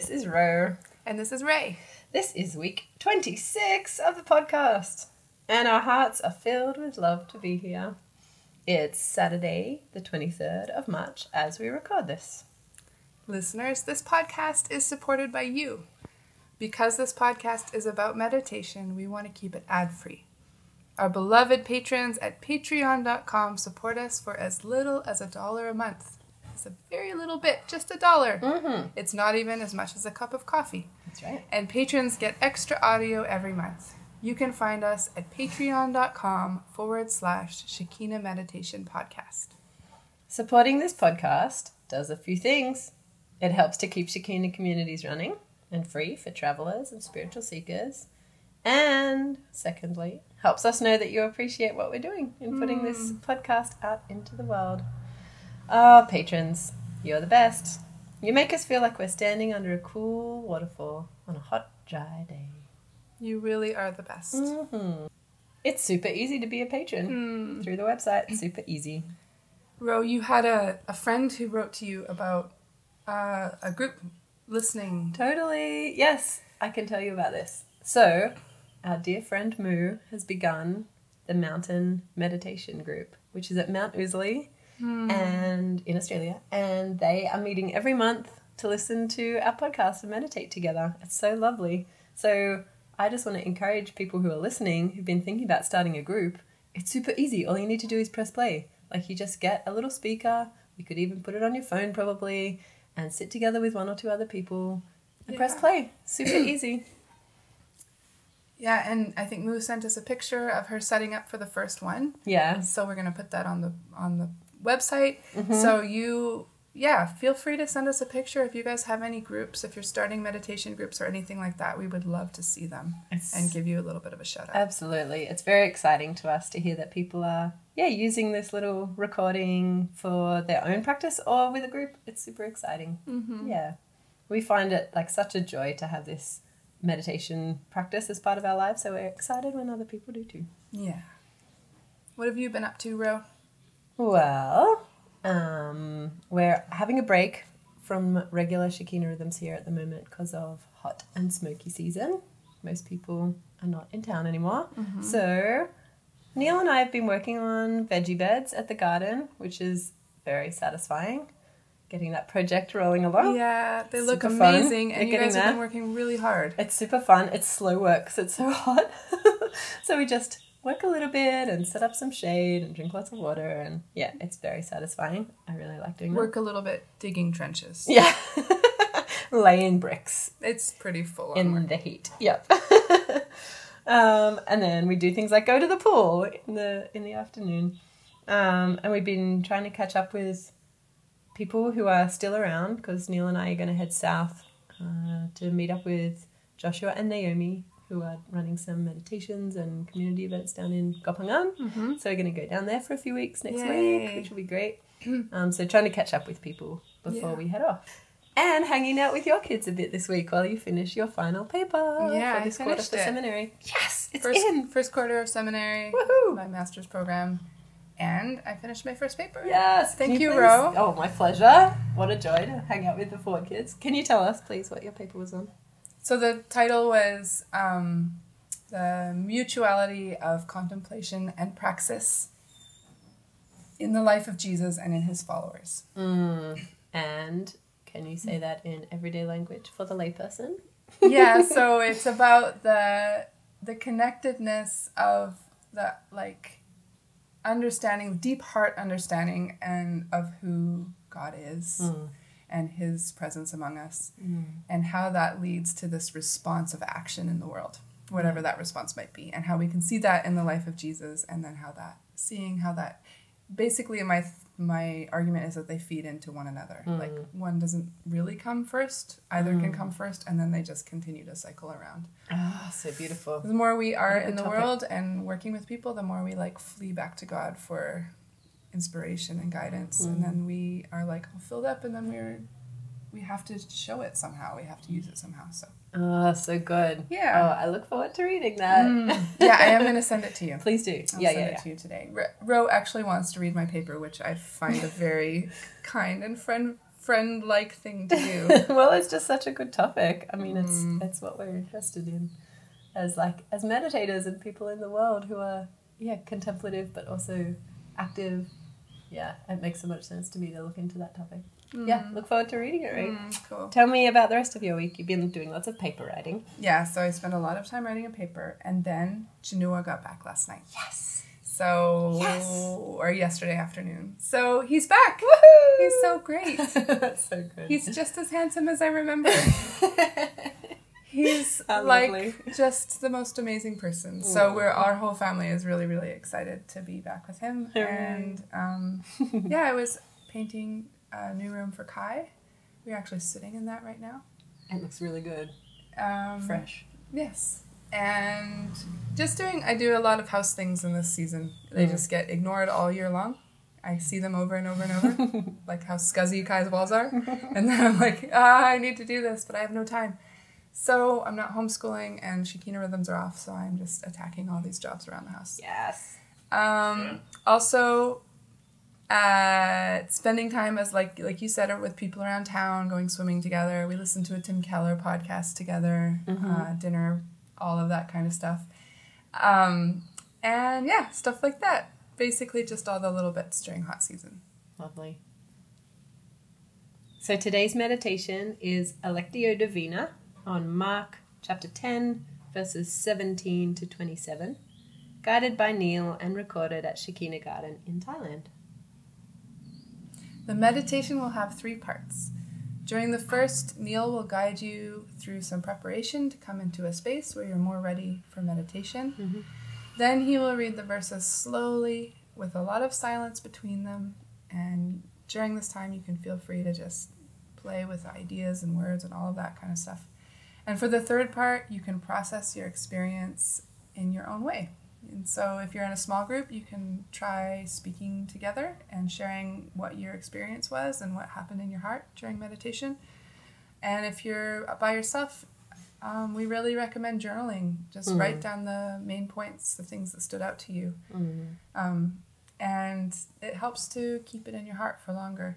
this is Ro. And this is Ray. This is week 26 of the podcast, and our hearts are filled with love to be here. It's Saturday, the 23rd of March, as we record this. Listeners, this podcast is supported by you. Because this podcast is about meditation, we want to keep it ad free. Our beloved patrons at patreon.com support us for as little as a dollar a month. It's a very little bit, just a dollar. Mm-hmm. It's not even as much as a cup of coffee. That's right. And patrons get extra audio every month. You can find us at patreon.com forward slash Shekinah Meditation Podcast. Supporting this podcast does a few things. It helps to keep Shekinah communities running and free for travelers and spiritual seekers. And secondly, helps us know that you appreciate what we're doing in putting this podcast out into the world. Ah, patrons, you're the best. You make us feel like we're standing under a cool waterfall on a hot, dry day. You really are the best. hmm It's super easy to be a patron through the website. Super easy. Ro, you had a, a friend who wrote to you about uh, a group listening. Totally. Yes, I can tell you about this. So, our dear friend Moo has begun the Mountain Meditation Group, which is at Mount Ousley Hmm. and in Australia, and they are meeting every month to listen to our podcast and meditate together. It's so lovely. So, I just want to encourage people who are listening who've been thinking about starting a group. It's super easy. All you need to do is press play. Like you just get a little speaker. You could even put it on your phone probably and sit together with one or two other people and press play. Super easy. Yeah, and I think Moo sent us a picture of her setting up for the first one. Yeah. So we're gonna put that on the on the website. Mm-hmm. So you yeah, feel free to send us a picture if you guys have any groups, if you're starting meditation groups or anything like that. We would love to see them It's- and give you a little bit of a shout out. Absolutely. It's very exciting to us to hear that people are yeah, using this little recording for their own practice or with a group. It's super exciting. Mm-hmm. Yeah. We find it like such a joy to have this meditation practice as part of our lives, so we're excited when other people do too. Yeah. What have you been up to, Ro? Well, um, we're having a break from regular Shekinah rhythms here at the moment because of hot and smoky season. Most people are not in town anymore. So, Neil and I have been working on veggie beds at the garden, which is very satisfying. Getting that project rolling along. Yeah, they look Super fun. amazing, They're and you guys have been working really hard. It's super fun. It's slow work because it's so hot. so we just work a little bit and set up some shade and drink lots of water. And yeah, it's very satisfying. I really like doing Work a little bit digging trenches. Yeah. Laying bricks It's pretty full in work. the heat. Yep. um, and then we do things like go to the pool in the in the afternoon. Um, and we've been trying to catch up with people who are still around because Neil and I are going to head south uh, to meet up with Joshua and Naomi, who are running some meditations and community events down in Koh Phangan. Mm-hmm. So we're going to go down there for a few weeks next Yay. week, which will be great. Um, so trying to catch up with people before Yeah. we head off. And hanging out with your kids a bit this week while you finish your final paper Yeah, for I this quarter finished for it. seminary. Yes, it's First, in. first quarter of seminary, Woohoo! my master's program, and I finished my first paper. Yes, Thank can you, please- Ro. Oh, my pleasure. What a joy to hang out with the Ford kids. Can you tell us, please, what your paper was on? So the title was um, The Mutuality of Contemplation and Praxis in the Life of Jesus and in His Followers. Mm. And can you say that in everyday language for the layperson? yeah, so it's about the the connectedness of the like understanding, deep heart understanding and of who God is Mm. And his presence among us Mm. and how that leads to this response of action in the world. whatever that response might be, and how we can see that in the life of Jesus, and then how that seeing how that basically my my argument is that they feed into one another. Like one doesn't really come first; either can come first, and then they just continue to cycle around. Ah, so beautiful. The more we are in the topic. world and working with people, the more we like flee back to God for inspiration and guidance, and mm-hmm. then we are like all filled up, and then we're we have to show it somehow. We have to use it somehow. So Oh, so good. Yeah. Oh, I look forward to reading that. Mm. yeah, I am going to send it to you. Please do. I'll yeah, send yeah, it yeah. to you today. Ro- actually wants to read my paper, which I find a very kind and friend friend like thing to do. well, it's just such a good topic. I mean, it's Mm. it's what we're interested in as like as meditators and people in the world who are yeah contemplative but also active. Yeah, it makes so much sense to me to look into that topic. Yeah, look forward to reading it. Right. Mm, cool. Tell me about the rest of your week. You've been doing lots of paper writing. Yeah, so I spent a lot of time writing a paper, and then Chinua got back last night. Yes. So, Yes. or yesterday afternoon. So he's back. Woohoo! He's so great. That's so good. He's just as handsome as I remember. He's like lovely. just the most amazing person. So we're our whole family is really really excited to be back with him. And um, yeah, I was painting a new room for Kai. We're actually sitting in that right now. it looks really good. Um, Fresh. Yes. And just doing, I do a lot of house things in this season. They Mm. just get ignored all year long. I see them over and over and over, like how scuzzy Kai's walls are. And then I'm like, ah, I need to do this, but I have no time. So I'm not homeschooling and Shekinah rhythms are off, so I'm just attacking all these jobs around the house. Yes. Um, also, uh, spending time as like like you said with people around town, going swimming together. We listened to a Tim Keller podcast together, uh, dinner, all of that kind of stuff. Um, and yeah, stuff like that. Basically, just all the little bits during hot season. Lovely. So today's meditation is a Lectio Divina on Mark chapter 10, verses 17 to 27, guided by Neil and recorded at Shekinah Garden in Thailand. The meditation will have three parts. During the first, Neil will guide you through some preparation to come into a space where you're more ready for meditation. Mm-hmm. Then he will read the verses slowly with a lot of silence between them. And during this time, you can feel free to just play with ideas and words and all of that kind of stuff. And for the third part, you can process your experience in your own way. And so, if you're in a small group, you can try speaking together and sharing what your experience was and what happened in your heart during meditation. And if you're by yourself, um, we really recommend journaling. Just write down the main points, the things that stood out to you. Um, and it helps to keep it in your heart for longer.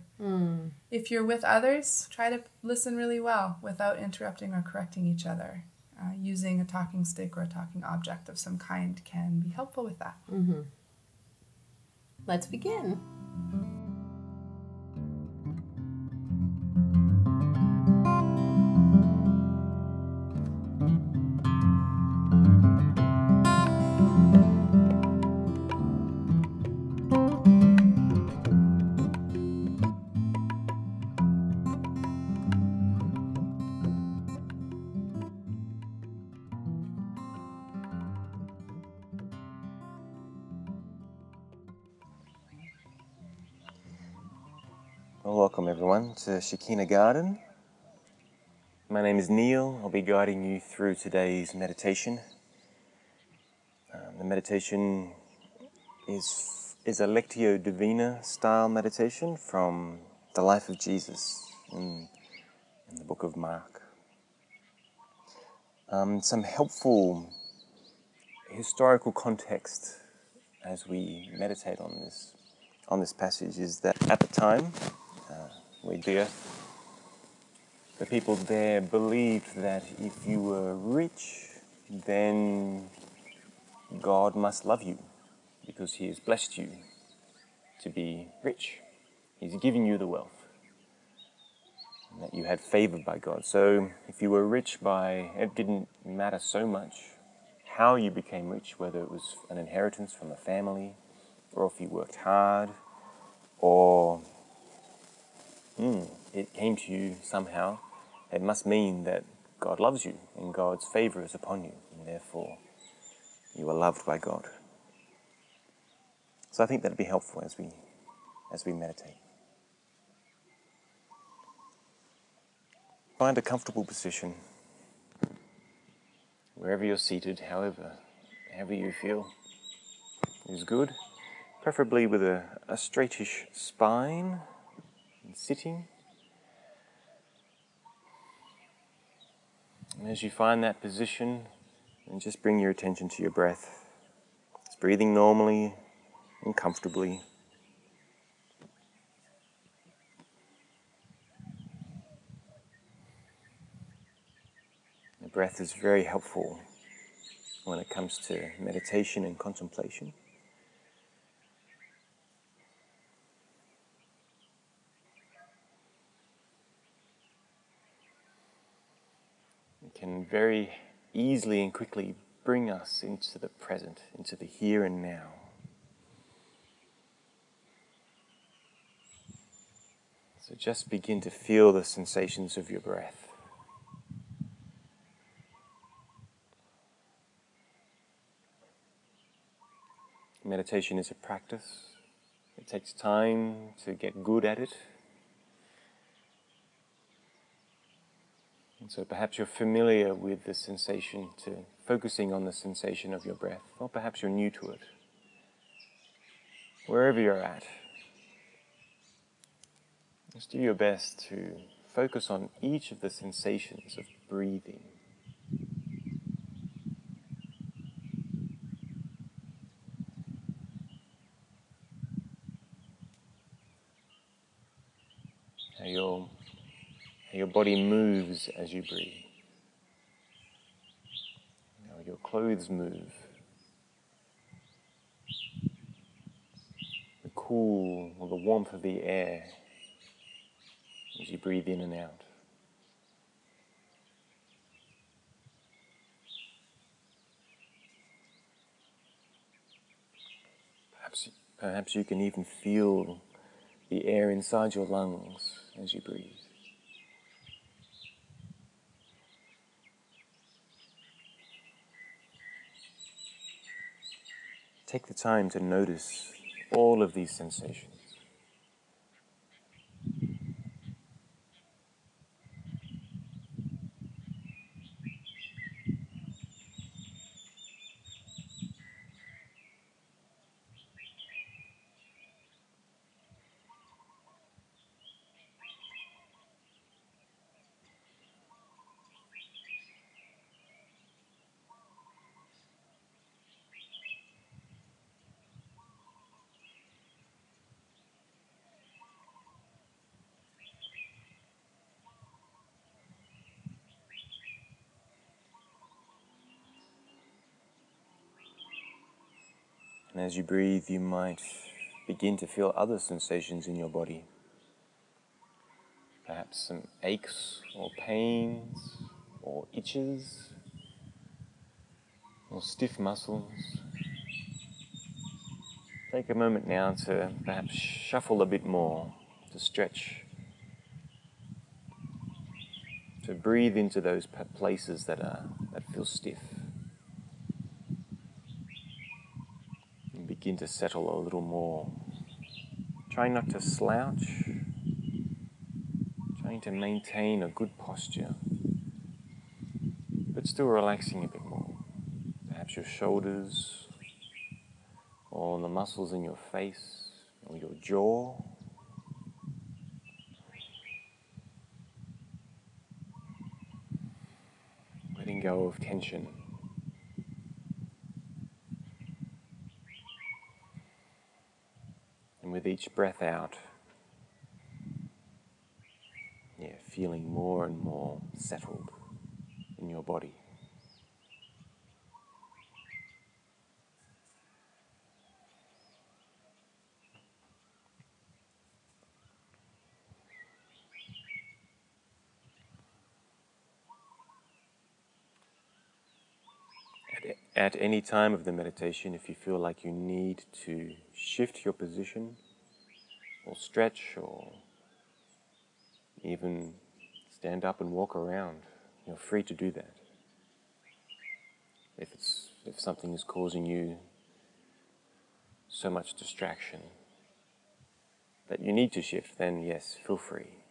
If you're with others, try to listen really well without interrupting or correcting each other. Uh, using a talking stick or a talking object of some kind can be helpful with that. Let's begin. Everyone to Shekinah Garden. My name is Neil. I'll be guiding you through today's meditation. Um, the meditation is is a Lectio Divina style meditation from the life of Jesus in, in the book of Mark. Um, some helpful historical context as we meditate on this on this passage is that at the time where the the people there believed that if you were rich, then God must love you because He has blessed you to be rich. He's given you the wealth. That you had favor by God. So if you were rich by, it didn't matter so much how you became rich, whether it was an inheritance from a family, or if you worked hard, or mm, it came to you somehow, it must mean that God loves you and God's favor is upon you. and therefore you are loved by God. So I think that'd be helpful as we as we meditate. Find a comfortable position wherever you're seated, however, however you feel is good. Preferably with a, a straightish spine and sitting. And as you find that position, and just bring your attention to your breath. It's breathing normally and comfortably. The breath is very helpful when it comes to meditation and contemplation. Can very easily and quickly bring us into the present, into the here and now. So just begin to feel the sensations of your breath. Meditation is a practice. It takes time to get good at it. And so perhaps you're familiar with the sensation to focusing on the sensation of your breath, or perhaps you're new to it. Wherever you're at, just do your best to focus on each of the sensations of breathing. How your, how your body moves as you breathe. How your clothes move. The cool or the warmth of the air as you breathe in and out. Perhaps, perhaps you can even feel the air inside your lungs as you breathe. Take the time to notice all of these sensations. And as you breathe, you might begin to feel other sensations in your body. Perhaps some aches or pains or itches or stiff muscles. Take a moment now to perhaps shuffle a bit more, to stretch, to breathe into those places that are that feel stiff. Begin to settle a little more. Trying not to slouch, trying to maintain a good posture, but still relaxing a bit more. Perhaps your shoulders or the muscles in your face or your jaw. Letting go of tension. with each breath out, yeah, feeling more and more settled in your body. At any time of the meditation, if you feel like you need to shift your position or stretch or even stand up and walk around, you're free to do that. if it's if something is causing you so much distraction that you need to shift, then yes, feel free.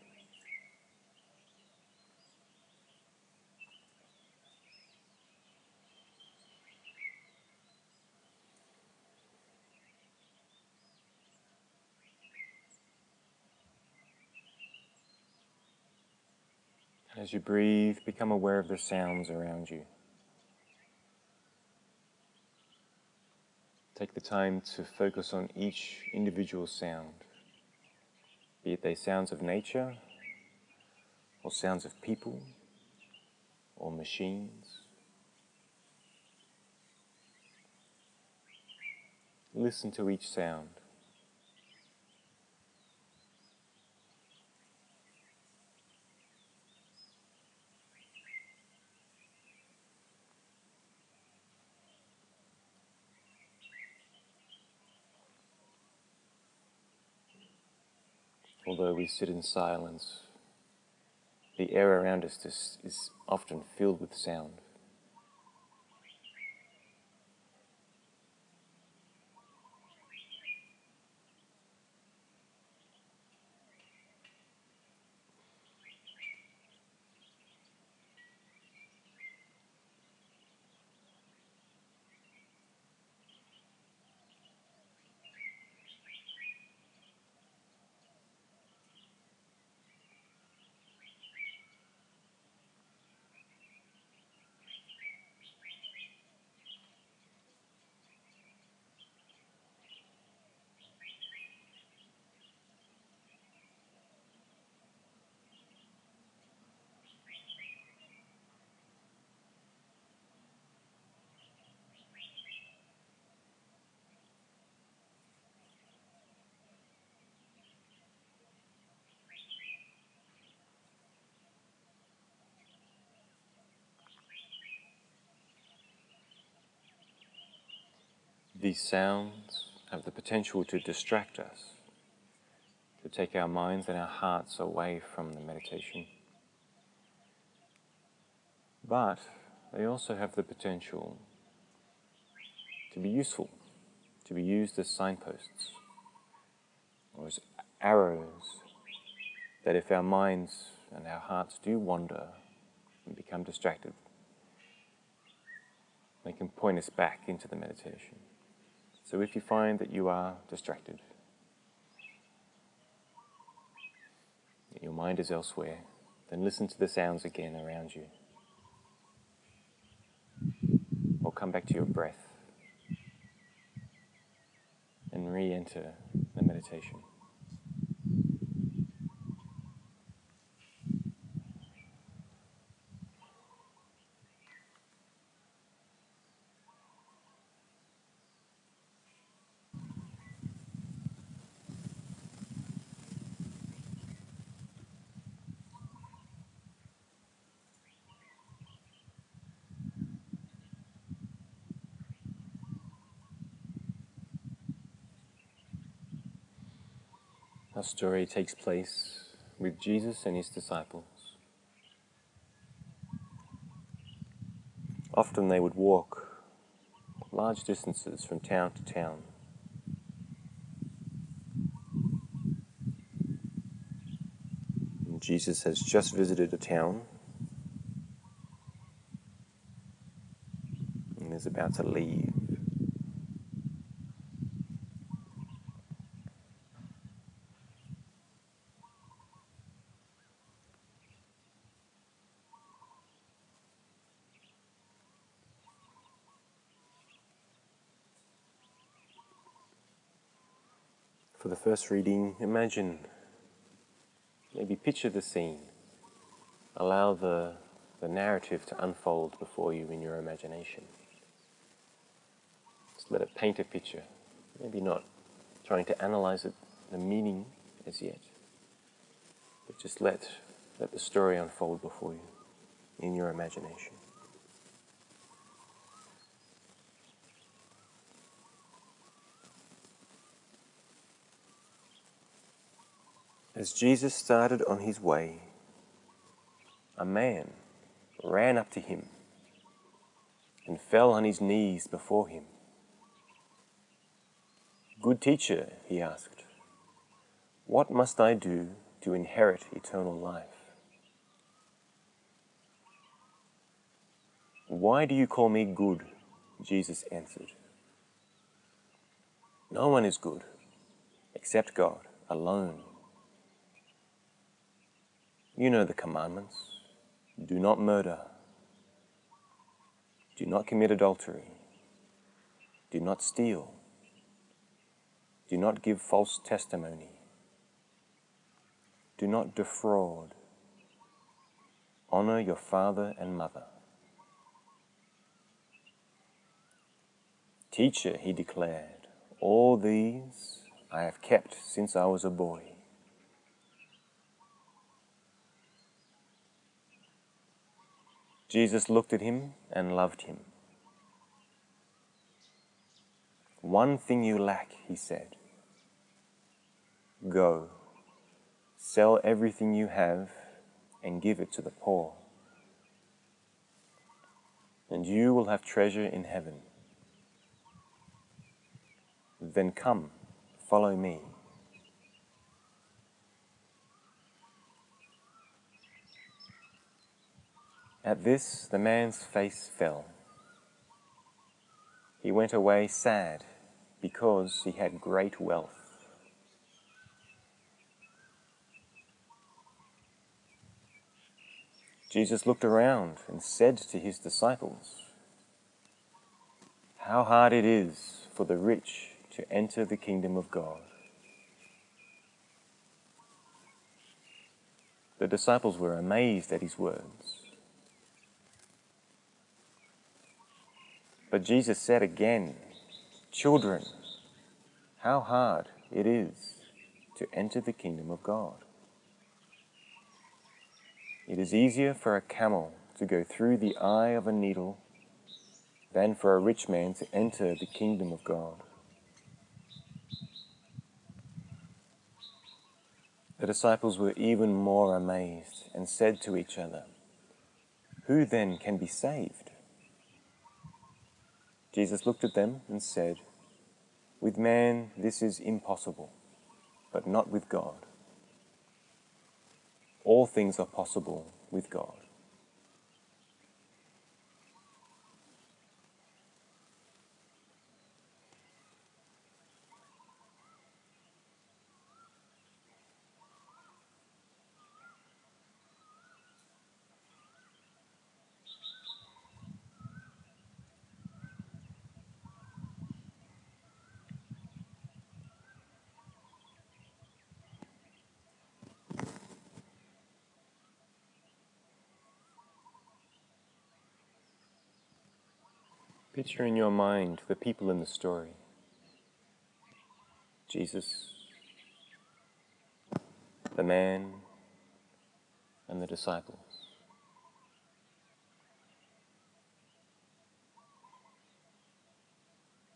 As you breathe, become aware of the sounds around you. Take the time to focus on each individual sound, be it they sounds of nature, or sounds of people, or machines. Listen to each sound. We sit in silence, the air around us is, is often filled with sound. These sounds have the potential to distract us, to take our minds and our hearts away from the meditation. But they also have the potential to be useful, to be used as signposts or as arrows that if our minds and our hearts do wander and become distracted, they can point us back into the meditation. So if you find that you are distracted, that your mind is elsewhere, then listen to the sounds again around you. Or come back to your breath and re enter the meditation. Our story takes place with Jesus and his disciples. Often they would walk large distances from town to town. Jesus has just visited a town and is about to leave. For the first reading, imagine, maybe picture the scene. Allow the, the narrative to unfold before you in your imagination. Just let it paint a picture. Maybe not trying to analyze it, the meaning as yet, but just let, let the story unfold before you in your imagination. As Jesus started on his way, a man ran up to him and fell on his knees before him. Good teacher, he asked, what must I do to inherit eternal life? Why do you call me good? Jesus answered. No one is good except God alone. You know the commandments. Do not murder, do not commit adultery, do not steal, do not give false testimony, do not defraud, honor your father and mother. Teacher, he declared, all these I have kept since I was a boy. Jesus looked at him and loved him. One thing you lack, he said. Go, sell everything you have and give it to the poor, and you will have treasure in heaven. Then come, follow me. At this, the man's face fell. He went away sad because he had great wealth. Jesus looked around and said to his disciples, How hard it is for the rich to enter the kingdom of God. The disciples were amazed at his words. But Jesus said again, Children, how hard it is to enter the kingdom of God. It is easier for a camel to go through the eye of a needle than for a rich man to enter the kingdom of God. The disciples were even more amazed and said to each other, Who then can be saved? Jesus looked at them and said, With man this is impossible, but not with God. All things are possible with God. Picture in your mind the people in the story Jesus, the man, and the disciples.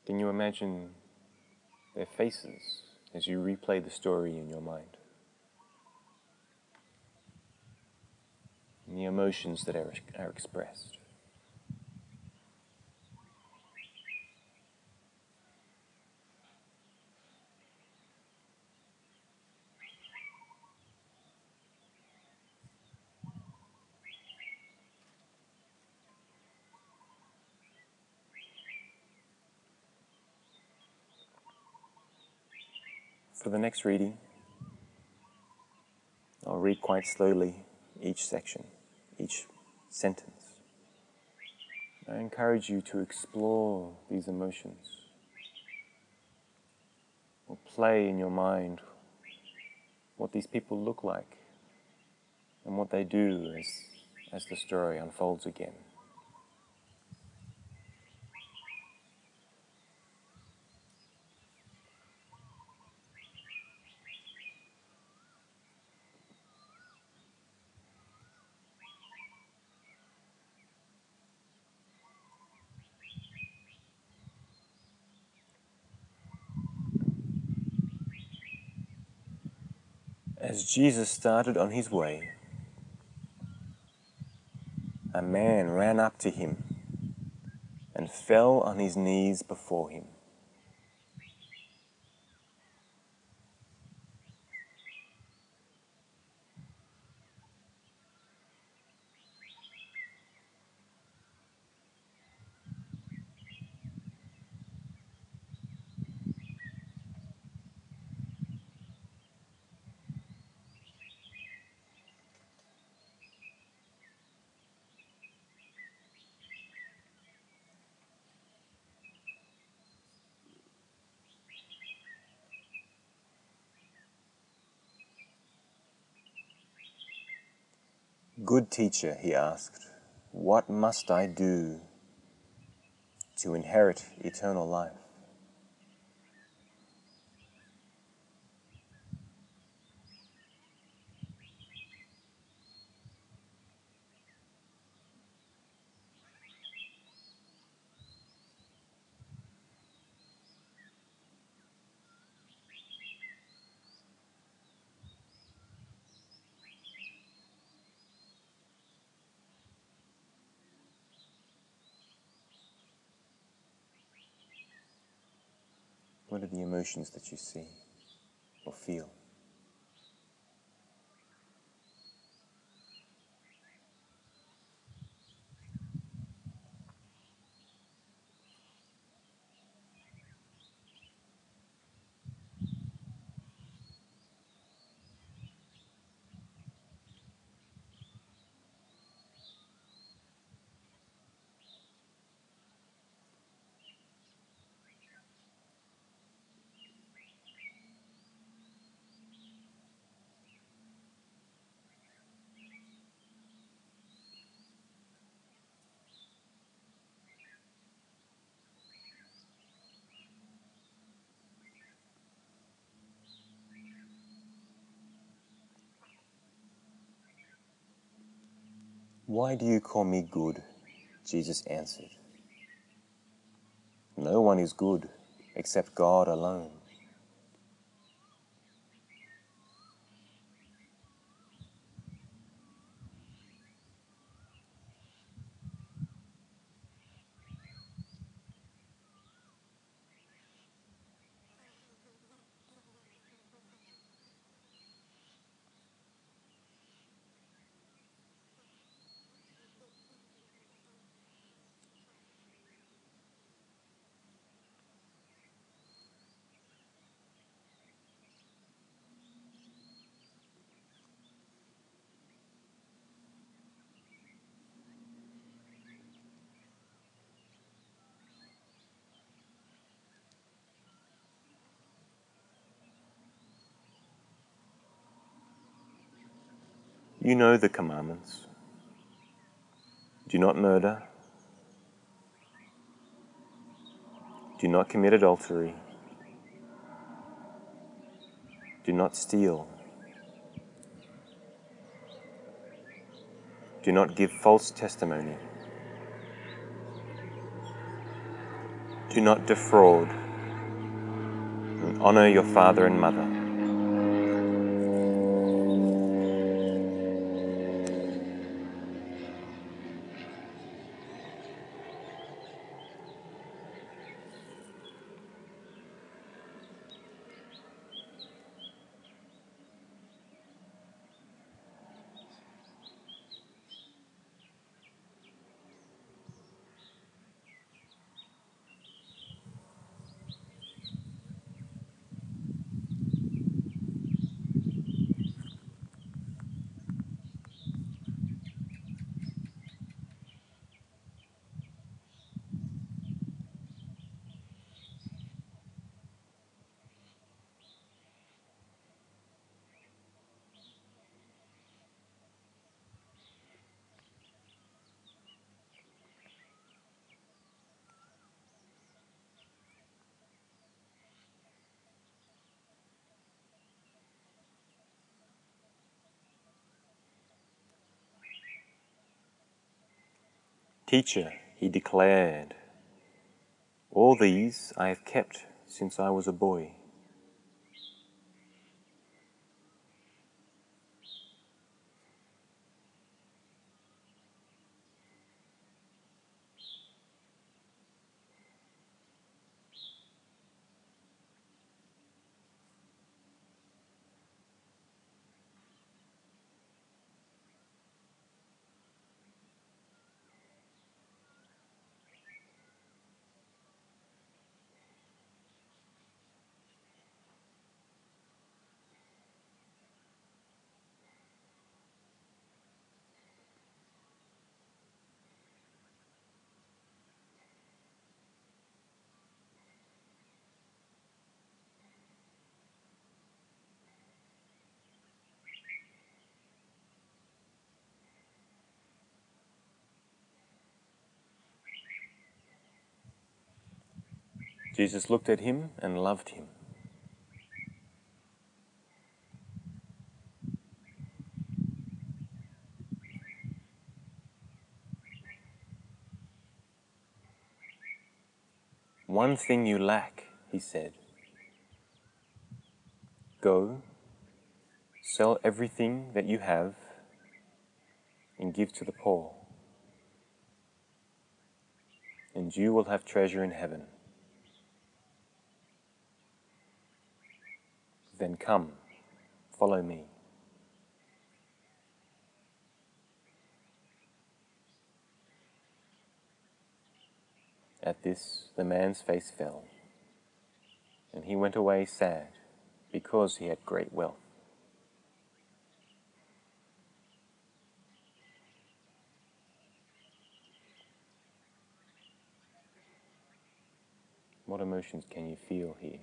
Can you imagine their faces as you replay the story in your mind? And the emotions that are, are expressed. For the next reading, I'll read quite slowly each section, each sentence. I encourage you to explore these emotions or play in your mind what these people look like and what they do as, as the story unfolds again. As Jesus started on his way, a man ran up to him and fell on his knees before him. Good teacher, he asked, what must I do to inherit eternal life? What are the emotions that you see or feel? Why do you call me good? Jesus answered. No one is good except God alone. You know the commandments. Do not murder. Do not commit adultery. Do not steal. Do not give false testimony. Do not defraud. And honor your father and mother. Teacher, he declared, all these I have kept since I was a boy. Jesus looked at him and loved him. One thing you lack, he said. Go, sell everything that you have, and give to the poor, and you will have treasure in heaven. Then come, follow me. At this, the man's face fell, and he went away sad, because he had great wealth. What emotions can you feel here?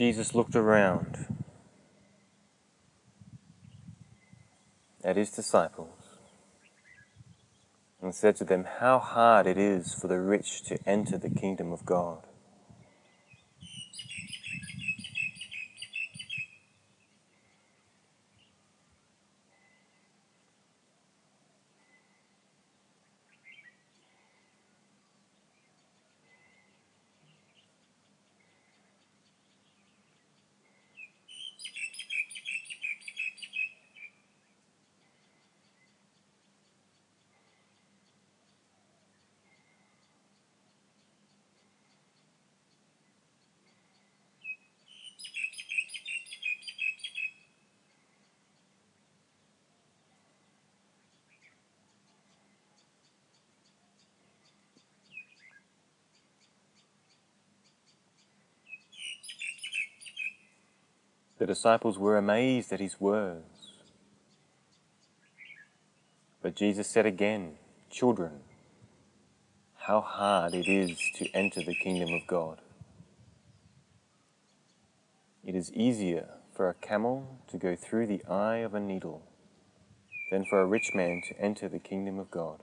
Jesus looked around at his disciples and said to them, How hard it is for the rich to enter the kingdom of God. The disciples were amazed at his words. But Jesus said again, Children, how hard it is to enter the kingdom of God. It is easier for a camel to go through the eye of a needle than for a rich man to enter the kingdom of God.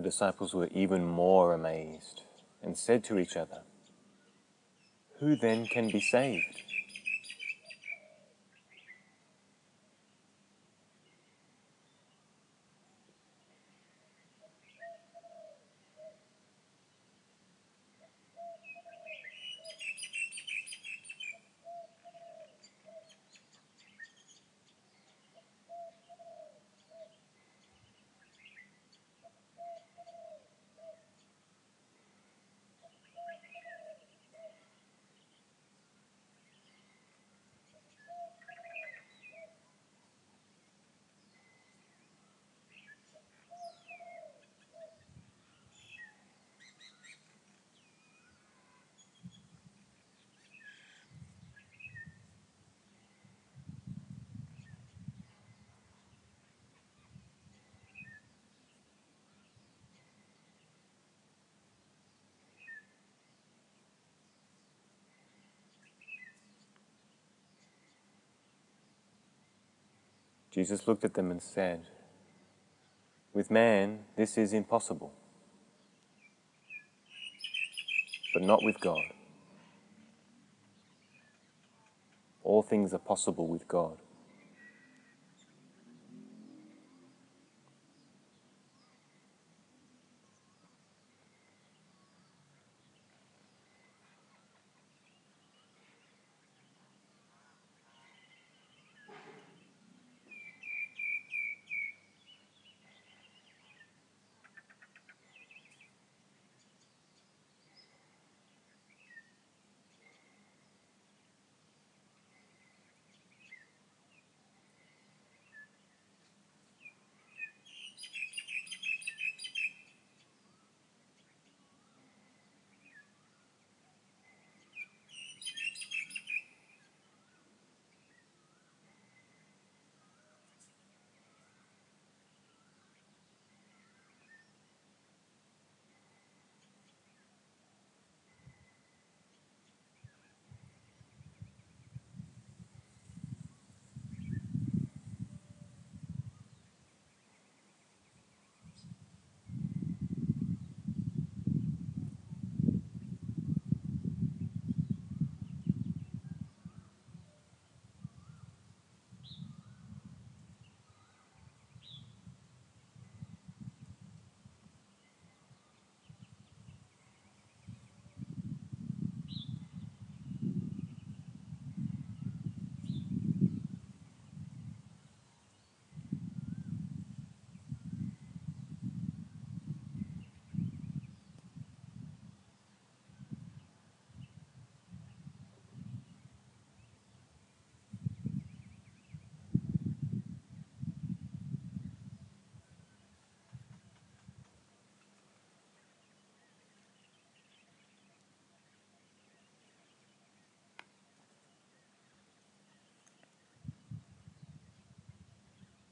The disciples were even more amazed and said to each other, Who then can be saved? Jesus looked at them and said, With man, this is impossible, but not with God. All things are possible with God.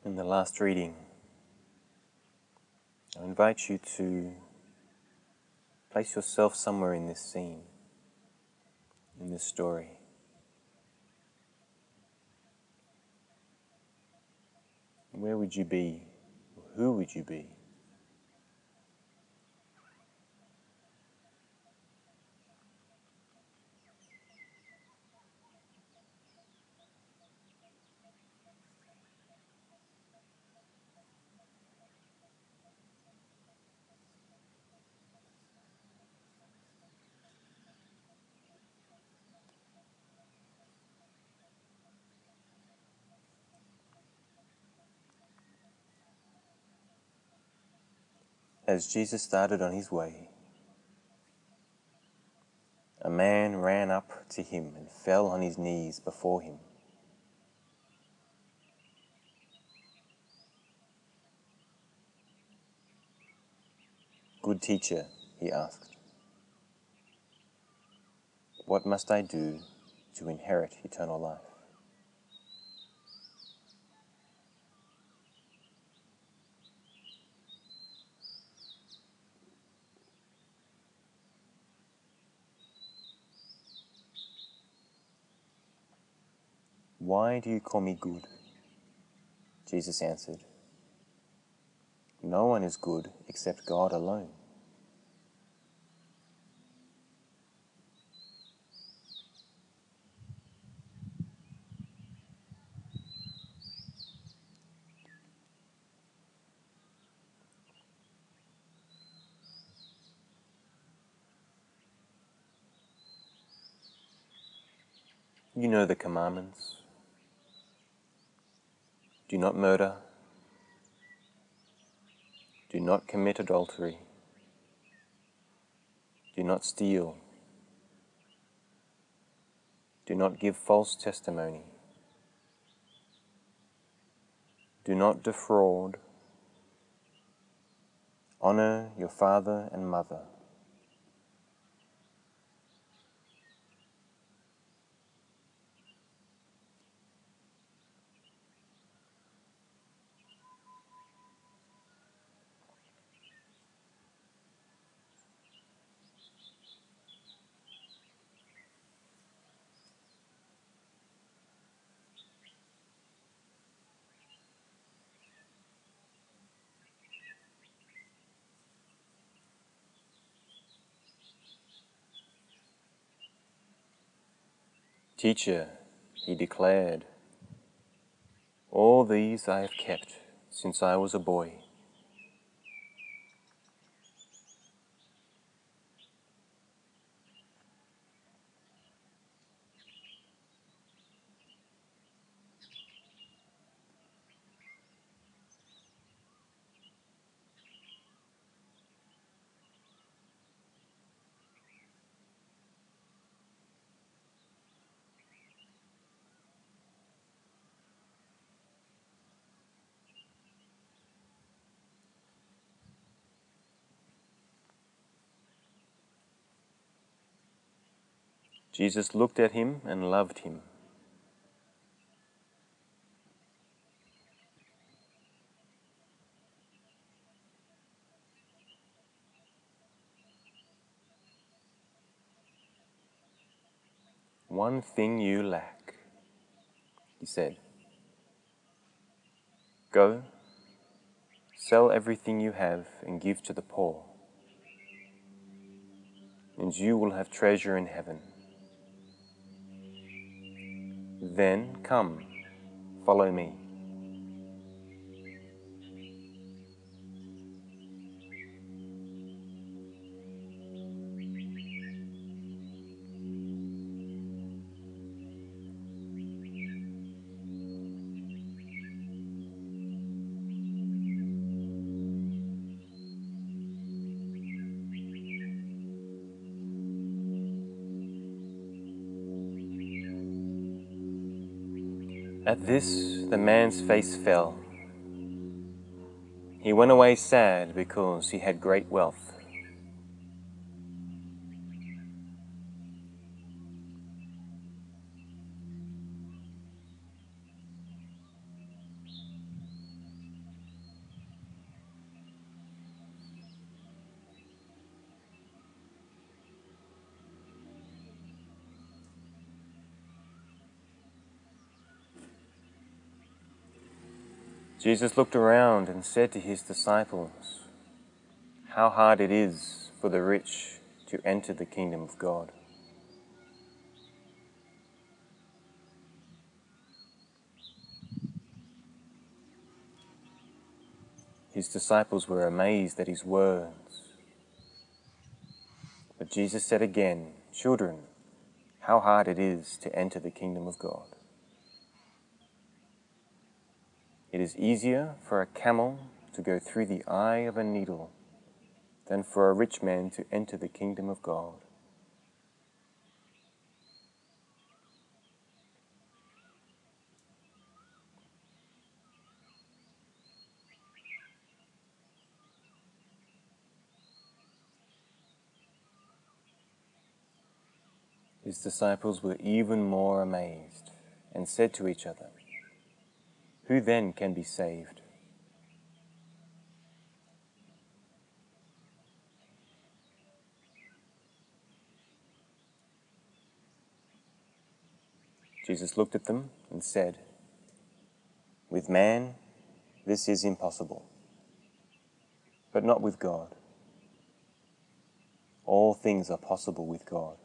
In the last reading, I invite you to place yourself somewhere in this scene, in this story. Where would you be? Who would you be? As Jesus started on his way, a man ran up to him and fell on his knees before him. Good teacher, he asked, what must I do to inherit eternal life? Why do you call me good? Jesus answered, No one is good except God alone. You know the commandments. Do not murder. Do not commit adultery. Do not steal. Do not give false testimony. Do not defraud. Honor your father and mother. Teacher, he declared, all these I have kept since I was a boy. Jesus looked at him and loved him. One thing you lack, he said. Go, sell everything you have and give to the poor, and you will have treasure in heaven. Then come, follow me. At this, the man's face fell. He went away sad because he had great wealth. Jesus looked around and said to his disciples, How hard it is for the rich to enter the kingdom of God. His disciples were amazed at his words. But Jesus said again, Children, how hard it is to enter the kingdom of God. It is easier for a camel to go through the eye of a needle than for a rich man to enter the kingdom of God. His disciples were even more amazed and said to each other, Who then can be saved? Jesus looked at them and said, With man, this is impossible, but not with God. All things are possible with God.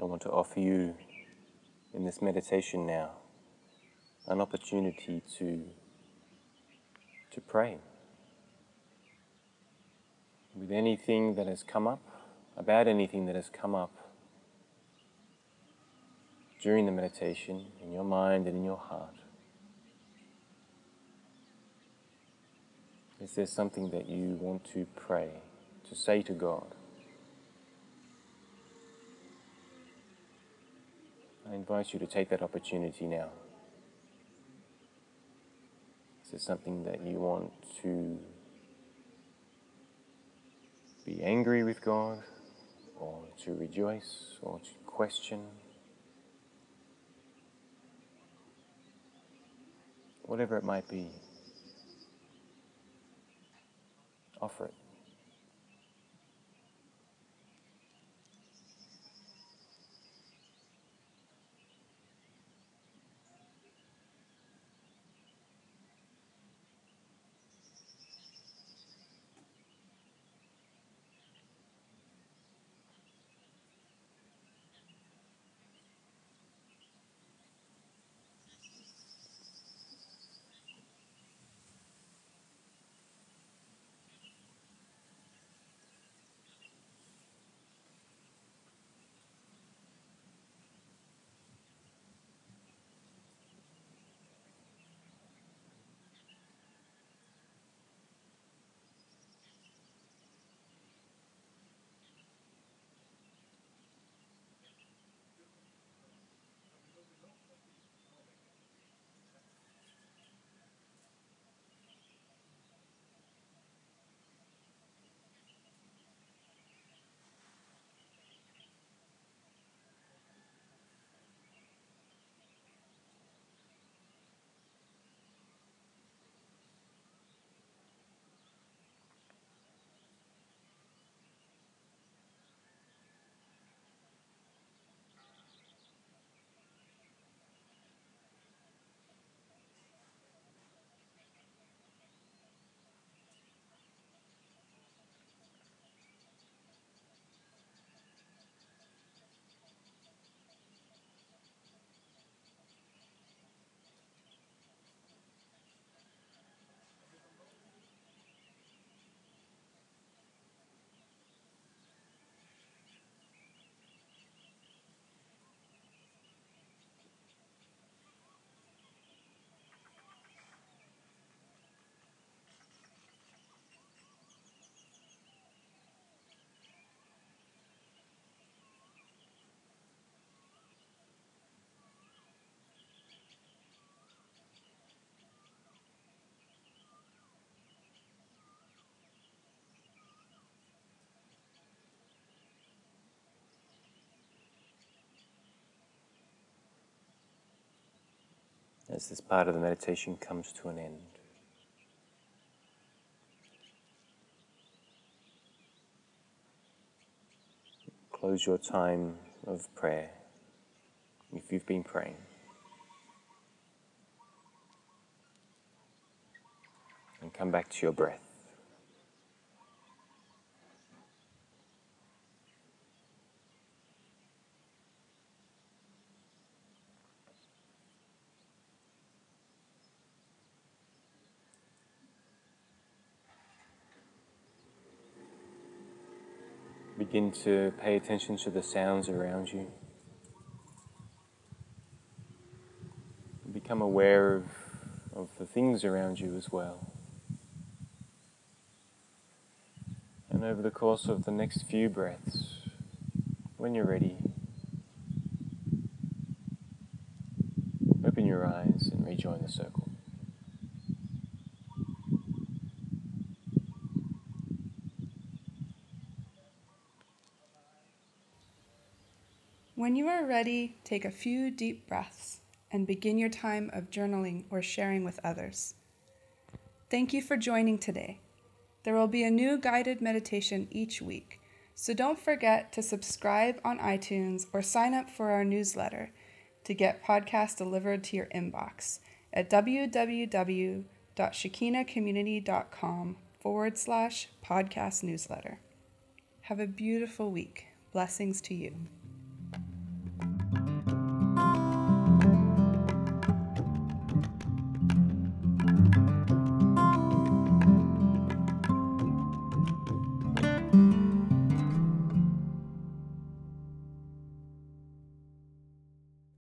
I want to offer you in this meditation now an opportunity to, to pray with anything that has come up, about anything that has come up during the meditation in your mind and in your heart. Is there something that you want to pray, to say to God? I invite you to take that opportunity now. Is it something that you want to be angry with God, or to rejoice, or to question. Whatever it might be, offer it. As this part of the meditation comes to an end. Close your time of prayer if you've been praying. And come back to your breath. Begin to pay attention to the sounds around you. Become aware of, of the things around you as well. And over the course of the next few breaths, when you're ready, open your eyes and rejoin the circle. When you are ready, take a few deep breaths and begin your time of journaling or sharing with others. Thank you for joining today. There will be a new guided meditation each week, so don't forget to subscribe on iTunes or sign up for our newsletter to get podcasts delivered to your inbox at www.shekinahcommunity.com forward slash podcast newsletter. Have a beautiful week. Blessings to you.